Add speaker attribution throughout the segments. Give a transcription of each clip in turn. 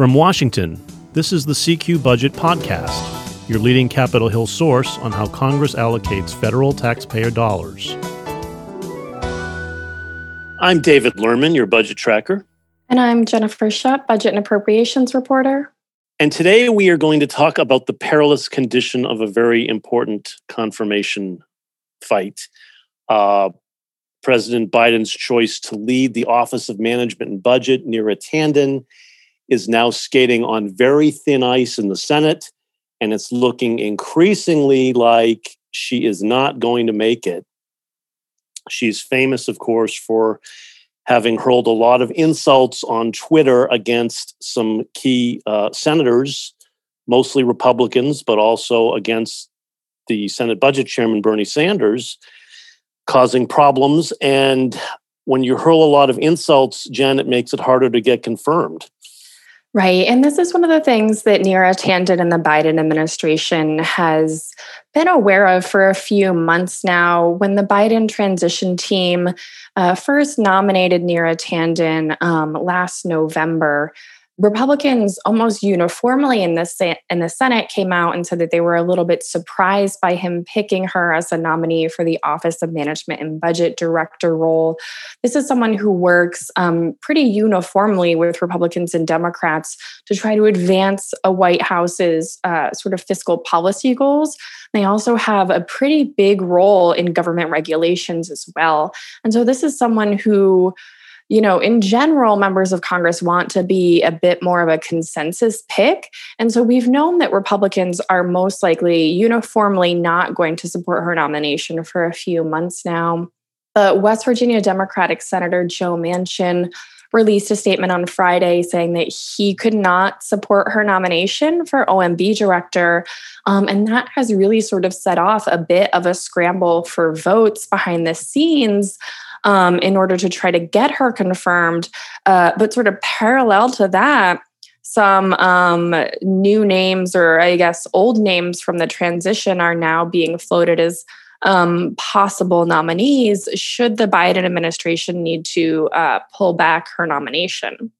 Speaker 1: From Washington, this is the CQ Budget Podcast, your leading Capitol Hill source on how Congress allocates federal taxpayer dollars. I'm David Lerman, your budget tracker.
Speaker 2: And I'm Jennifer Shutt, budget and appropriations reporter.
Speaker 1: And today we are going to talk about the perilous condition of a very important confirmation fight. Uh, President Biden's choice to lead the Office of Management and Budget, Neera Tanden, is now skating on very thin ice in the Senate, and it's looking increasingly like she is not going to make it. She's famous, of course, for having hurled a lot of insults on Twitter against some key uh, senators, mostly Republicans, but also against the Senate Budget Chairman Bernie Sanders, causing problems. And when you hurl a lot of insults, Jen, it makes it harder to get confirmed.
Speaker 2: Right. And this is one of the things that Neera Tanden and the Biden administration has been aware of for a few months now. When the Biden transition team uh, first nominated Neera Tanden um, last November, Republicans almost uniformly in the in the Senate came out and said that they were a little bit surprised by him picking her as a nominee for the Office of Management and Budget Director role. This is someone who works um, pretty uniformly with Republicans and Democrats to try to advance a White House's uh, sort of fiscal policy goals. They also have a pretty big role in government regulations as well, and so this is someone who you know, in general, members of Congress want to be a bit more of a consensus pick. And so we've known that Republicans are most likely uniformly not going to support her nomination for a few months now. But West Virginia Democratic Senator Joe Manchin released a statement on Friday saying that he could not support her nomination for OMB director. Um, and that has really sort of set off a bit of a scramble for votes behind the scenes um, in order to try to get her confirmed. Uh, but sort of parallel to that, some um, new names, or I guess old names from the transition, are now being floated as um, possible nominees should the Biden administration need to uh, pull back her nomination.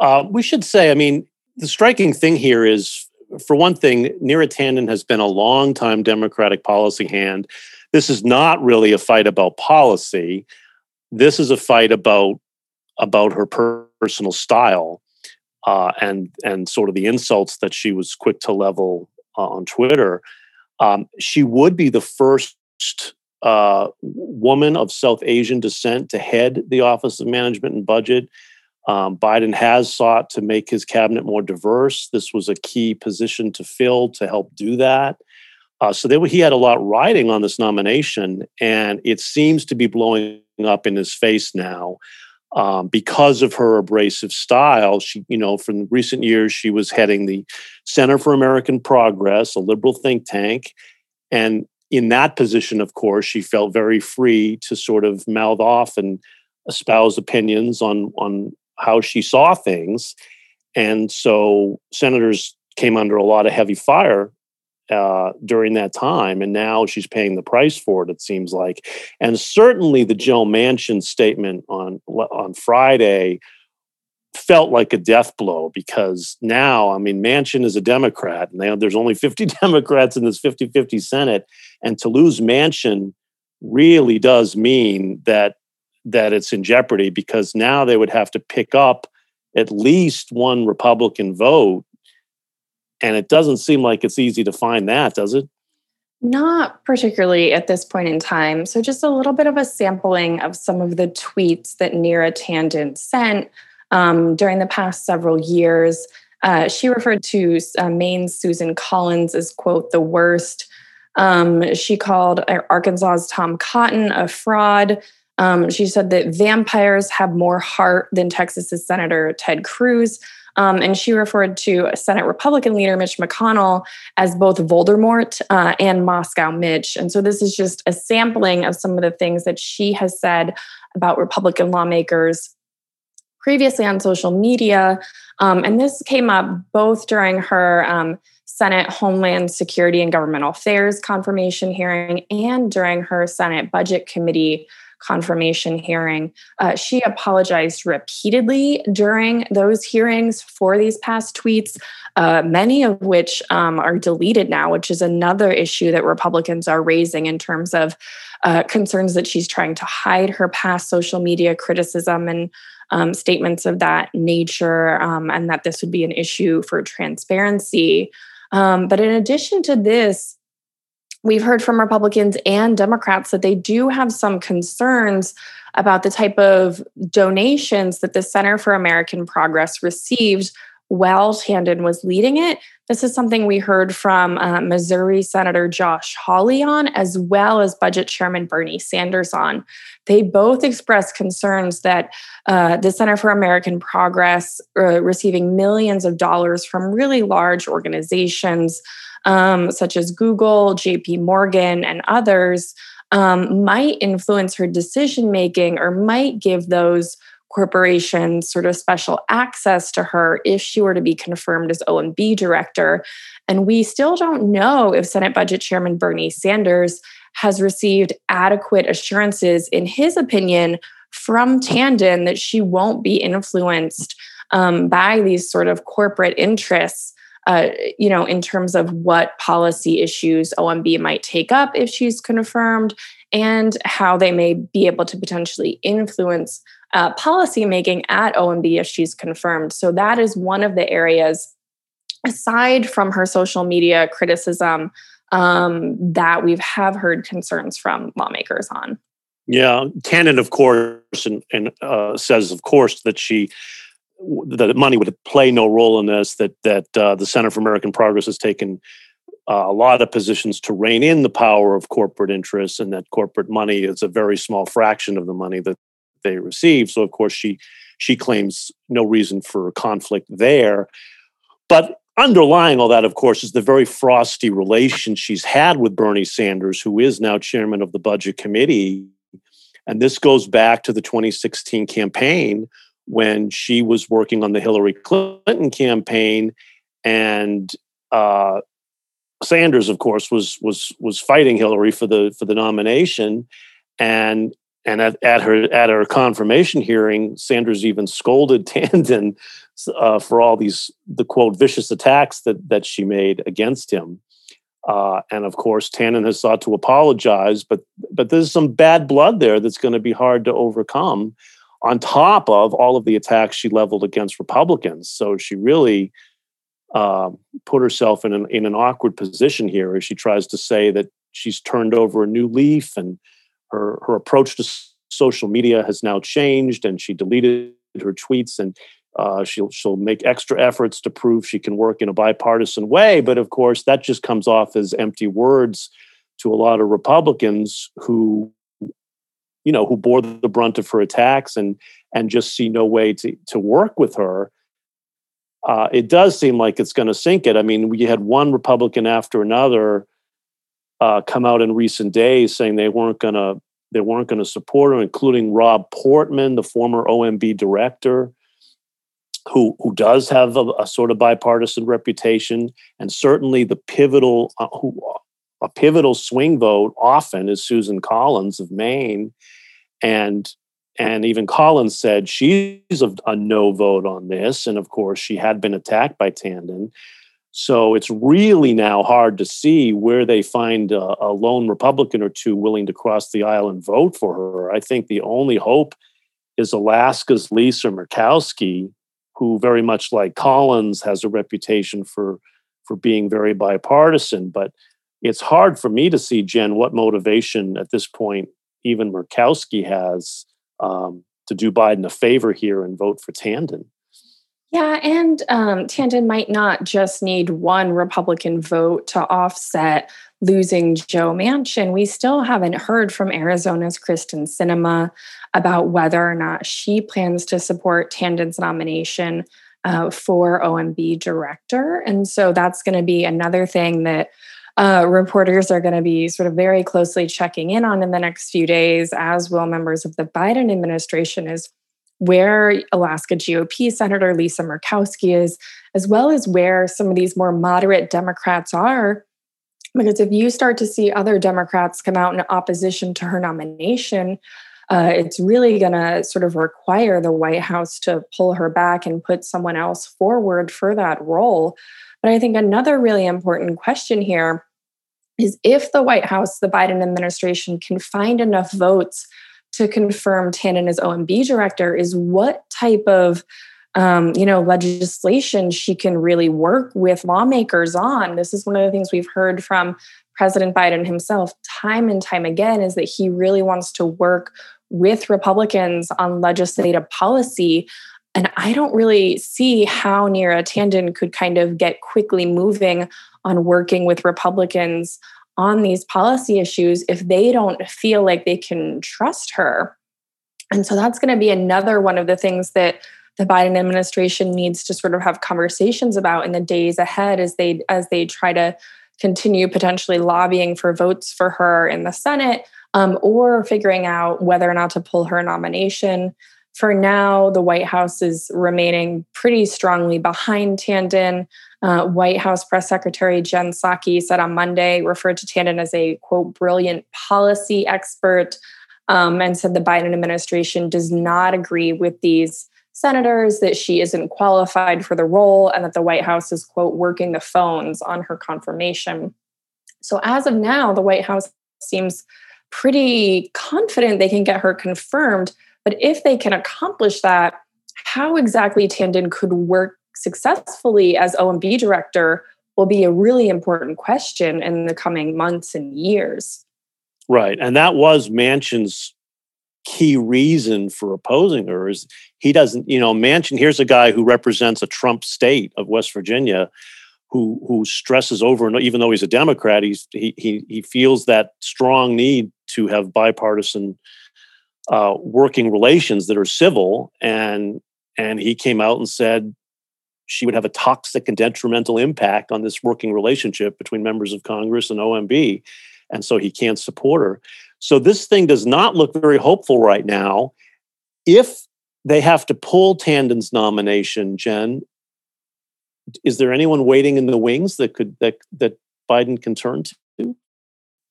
Speaker 1: Uh, we should say, I mean, the striking thing here is, for one thing, Neera Tanden has been a long-time Democratic policy hand. This is not really a fight about policy. This is a fight about about her personal style uh, and and sort of the insults that she was quick to level uh, on Twitter. Um, she would be the first uh, woman of South Asian descent to head the Office of Management and Budget. Um, Biden has sought to make his cabinet more diverse. This was a key position to fill to help do that. Uh, so they, he had a lot riding on this nomination, and it seems to be blowing up in his face now um, because of her abrasive style. She, you know, from recent years, she was heading the Center for American Progress, a liberal think tank, and in that position, of course, she felt very free to sort of mouth off and espouse opinions on on how she saw things, and so senators came under a lot of heavy fire uh, during that time, and now she's paying the price for it. It seems like, and certainly the Joe Manchin statement on on Friday felt like a death blow because now, I mean, Manchin is a Democrat, and there's only 50 Democrats in this 50-50 Senate, and to lose Manchin really does mean that that it's in jeopardy because now they would have to pick up at least one Republican vote and it doesn't seem like it's easy to find that, does it?
Speaker 2: Not particularly at this point in time. So, just a little bit of a sampling of some of the tweets that Neera Tanden sent um, during the past several years. Uh, she referred to uh, Maine's Susan Collins as, quote, the worst. Um, she called Arkansas's Tom Cotton a fraud. Um, she said that vampires have more heart than Texas's Senator Ted Cruz. Um, and she referred to Senate Republican leader Mitch McConnell as both Voldemort uh, and Moscow Mitch. And so this is just a sampling of some of the things that she has said about Republican lawmakers previously on social media. Um, and this came up both during her um, Senate Homeland Security and Governmental Affairs confirmation hearing and during her Senate Budget Committee confirmation hearing. Uh, she apologized repeatedly during those hearings for these past tweets, uh, many of which um, are deleted now, which is another issue that Republicans are raising in terms of uh, concerns that she's trying to hide her past social media criticism and um, statements of that nature, um, and that this would be an issue for transparency. Um, but in addition to this, we've heard from Republicans and Democrats that they do have some concerns about the type of donations that the Center for American Progress received while Tanden was leading it. This is something we heard from uh, Missouri Senator Josh Hawley on, as well as Budget Chairman Bernie Sanders on. They both expressed concerns that uh, the Center for American Progress uh, receiving millions of dollars from really large organizations um, such as Google, JP Morgan, and others, um, might influence her decision making or might give those corporations sort of special access to her if she were to be confirmed as OMB director. And we still don't know if Senate Budget Chairman Bernie Sanders has received adequate assurances, in his opinion, from Tanden that she won't be influenced um, by these sort of corporate interests uh, you know, in terms of what policy issues OMB might take up if she's confirmed, and how they may be able to potentially influence uh, policy making at OMB if she's confirmed. So that is one of the areas, aside from her social media criticism, um, that we've heard concerns from lawmakers on.
Speaker 1: Yeah, Tanden, of course, and, and uh, says, of course, that she that money would play no role in this. That that uh, the Center for American Progress has taken uh, a lot of positions to rein in the power of corporate interests, and that corporate money is a very small fraction of the money that they receive. So, of course, she she claims no reason for conflict there. But underlying all that, of course, is the very frosty relation she's had with Bernie Sanders, who is now chairman of the Budget Committee. And this goes back to the 2016 campaign when she was working on the Hillary Clinton campaign, and uh, Sanders, of course, was was was fighting Hillary for the for the nomination, and and at, at her at her confirmation hearing, Sanders even scolded Tanden uh, for all these the quote vicious attacks that that she made against him. Uh, and of course, Tanden has sought to apologize, but but there's some bad blood there that's going to be hard to overcome on top of all of the attacks she leveled against Republicans. So she really uh, put herself in an, in an awkward position here as she tries to say that she's turned over a new leaf and her, her approach to social media has now changed and she deleted her tweets and uh, she'll she'll make extra efforts to prove she can work in a bipartisan way. But of course, that just comes off as empty words to a lot of Republicans who you know, who bore the brunt of her attacks and and just see no way to to work with her. Uh, it does seem like it's going to sink it. I mean, we had one Republican after another uh, come out in recent days saying they weren't going to they weren't going to support her, including Rob Portman, the former OMB director, who who does have a, a sort of bipartisan reputation, and certainly the pivotal uh, who a pivotal swing vote often is Susan Collins of Maine, and and even Collins said she's a, a, no vote on this, and of course she had been attacked by Tanden. So it's really now hard to see where they find a, a lone Republican or two willing to cross the aisle and vote for her. I think the only hope is Alaska's Lisa Murkowski, who very much like Collins has a reputation for for being very bipartisan, but it's hard for me to see, Jen, what motivation at this point even Murkowski has um, to do Biden a favor here and vote for Tanden.
Speaker 2: Yeah, and um, Tanden might not just need one Republican vote to offset losing Joe Manchin. We still haven't heard from Arizona's Kyrsten Sinema about whether or not she plans to support Tanden's nomination uh, for OMB director. And so that's going to be another thing that uh, reporters are going to be sort of very closely checking in on in the next few days, as will members of the Biden administration, is where Alaska GOP Senator Lisa Murkowski is, as well as where some of these more moderate Democrats are. Because if you start to see other Democrats come out in opposition to her nomination, uh, it's really going to sort of require the White House to pull her back and put someone else forward for that role. But I think another really important question here is if the White House, the Biden administration, can find enough votes to confirm Tanden as OMB director, is what type of um, you know legislation she can really work with lawmakers on. This is one of the things we've heard from President Biden himself time and time again is that he really wants to work with Republicans on legislative policy. And I don't really see how Neera Tanden could kind of get quickly moving on working with Republicans on these policy issues if they don't feel like they can trust her. And so that's going to be another one of the things that the Biden administration needs to sort of have conversations about in the days ahead as they as they try to continue potentially lobbying for votes for her in the Senate um, or figuring out whether or not to pull her nomination. For now, the White House is remaining pretty strongly behind Tanden. Uh, White House Press Secretary Jen Psaki said on Monday, referred to Tanden as a quote, brilliant policy expert, um, and said the Biden administration does not agree with these senators that she isn't qualified for the role and that the White House is, quote, working the phones on her confirmation. So as of now, the White House seems pretty confident they can get her confirmed. But if they can accomplish that, how exactly Tanden could work successfully as OMB director will be a really important question in the coming months and years.
Speaker 1: Right. And that was Manchin's key reason for opposing her is he doesn't, you know, Manchin, here's a guy who represents a Trump state of West Virginia who who stresses over and even though he's a Democrat, he's he he he feels that strong need to have bipartisan uh, working relations that are civil and and he came out and said she would have a toxic and detrimental impact on this working relationship between members of Congress and OMB. And so he can't support her. So this thing does not look very hopeful right now. If they have to pull Tanden's nomination, Jen, is there anyone waiting in the wings that could that that Biden can turn to?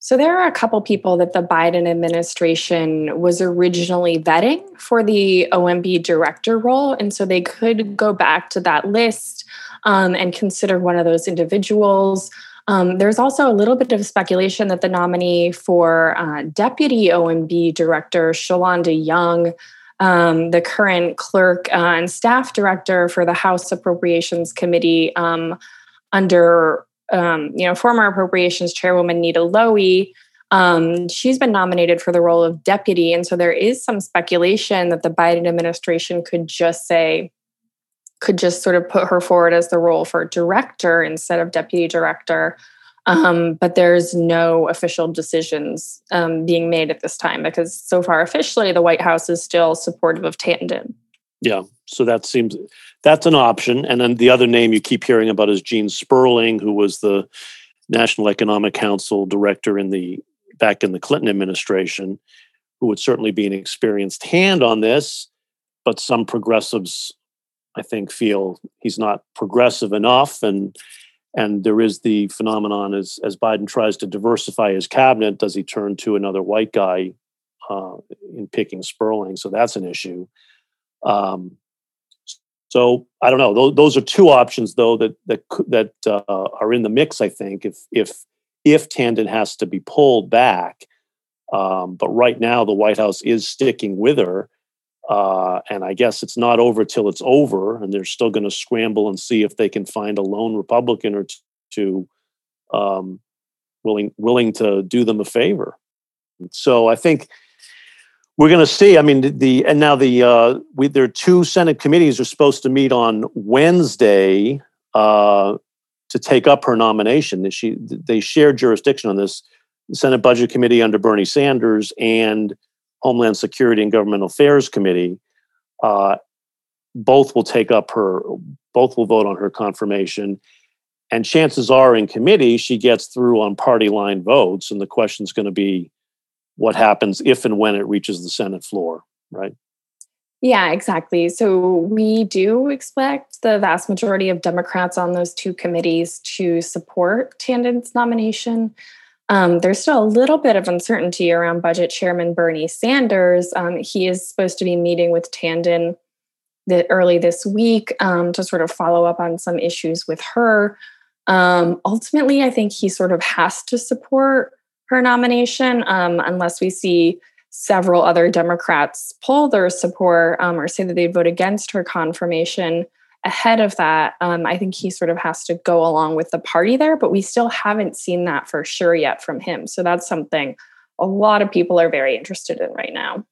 Speaker 2: So there are a couple people that the Biden administration was originally vetting for the OMB director role. And so they could go back to that list um, and consider one of those individuals. Um, there's also a little bit of speculation that the nominee for uh, deputy OMB director, Shalanda Young, um, the current clerk uh, and staff director for the House Appropriations Committee um, under um, you know, former appropriations chairwoman Nita Lowey, um, she's been nominated for the role of deputy. And so there is some speculation that the Biden administration could just say, could just sort of put her forward as the role for director instead of deputy director. Um, but there's no official decisions um, being made at this time because so far officially the White House is still supportive of Tanden.
Speaker 1: Yeah, so that seems that's an option. And then the other name you keep hearing about is Gene Sperling, who was the National Economic Council director in the back in the Clinton administration, who would certainly be an experienced hand on this. But some progressives, I think, feel he's not progressive enough, and and there is the phenomenon as as Biden tries to diversify his cabinet, does he turn to another white guy uh, in picking Sperling? So that's an issue. Um, so I don't know. Those, those are two options, though, that that that uh, are in the mix. I think if if if Tanden has to be pulled back, um, but right now the White House is sticking with her, uh, and I guess it's not over till it's over, and they're still going to scramble and see if they can find a lone Republican or two um, willing willing to do them a favor. So I think we're going to see. I mean, the, and now the uh, we there are two Senate committees are supposed to meet on Wednesday uh, to take up her nomination. She they share jurisdiction on this. The Senate Budget Committee under Bernie Sanders and Homeland Security and Government Affairs Committee. Uh, both will take up her. Both will vote on her confirmation. And chances are, in committee, she gets through on party line votes. And the question is going to be what happens if and when it reaches the Senate floor, right?
Speaker 2: Yeah, exactly. So we do expect the vast majority of Democrats on those two committees to support Tanden's nomination. Um, there's still a little bit of uncertainty around Budget Chairman Bernie Sanders. Um, he is supposed to be meeting with Tanden the, early this week um, to sort of follow up on some issues with her. Um, ultimately, I think he sort of has to support her nomination um, unless we see several other Democrats pull their support um, or say that they'd vote against her confirmation ahead of that, um, I think he sort of has to go along with the party there, but we still haven't seen that for sure yet from him. So that's something a lot of people are very interested in right now.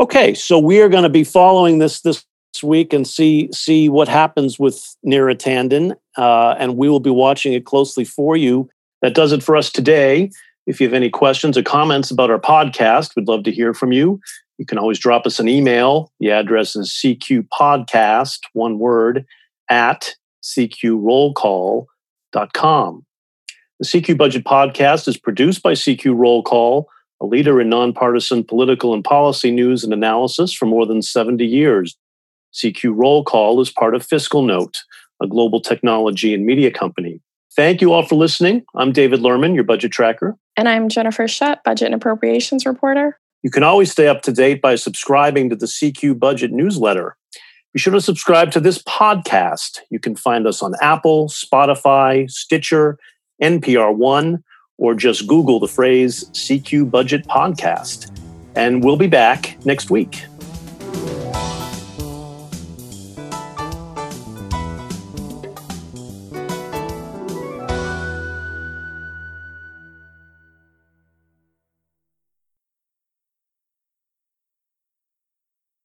Speaker 1: Okay, so we are going to be following this this week and see see what happens with Neera Tanden, uh, and we will be watching it closely for you. That does it for us today. If you have any questions or comments about our podcast, we'd love to hear from you. You can always drop us an email. The address is cqpodcast, one word, at cqrollcall.com. The CQ Budget Podcast is produced by CQ Roll Call, a leader in nonpartisan political and policy news and analysis for more than 70 years. CQ Roll Call is part of Fiscal Note, a global technology and media company. Thank you all for listening. I'm David Lerman, your budget tracker.
Speaker 2: And I'm Jennifer Shutt, budget and appropriations reporter.
Speaker 1: You can always stay up to date by subscribing to the CQ Budget newsletter. Be sure to subscribe to this podcast. You can find us on Apple, Spotify, Stitcher, NPR One, or just Google the phrase CQ Budget Podcast. And we'll be back next week.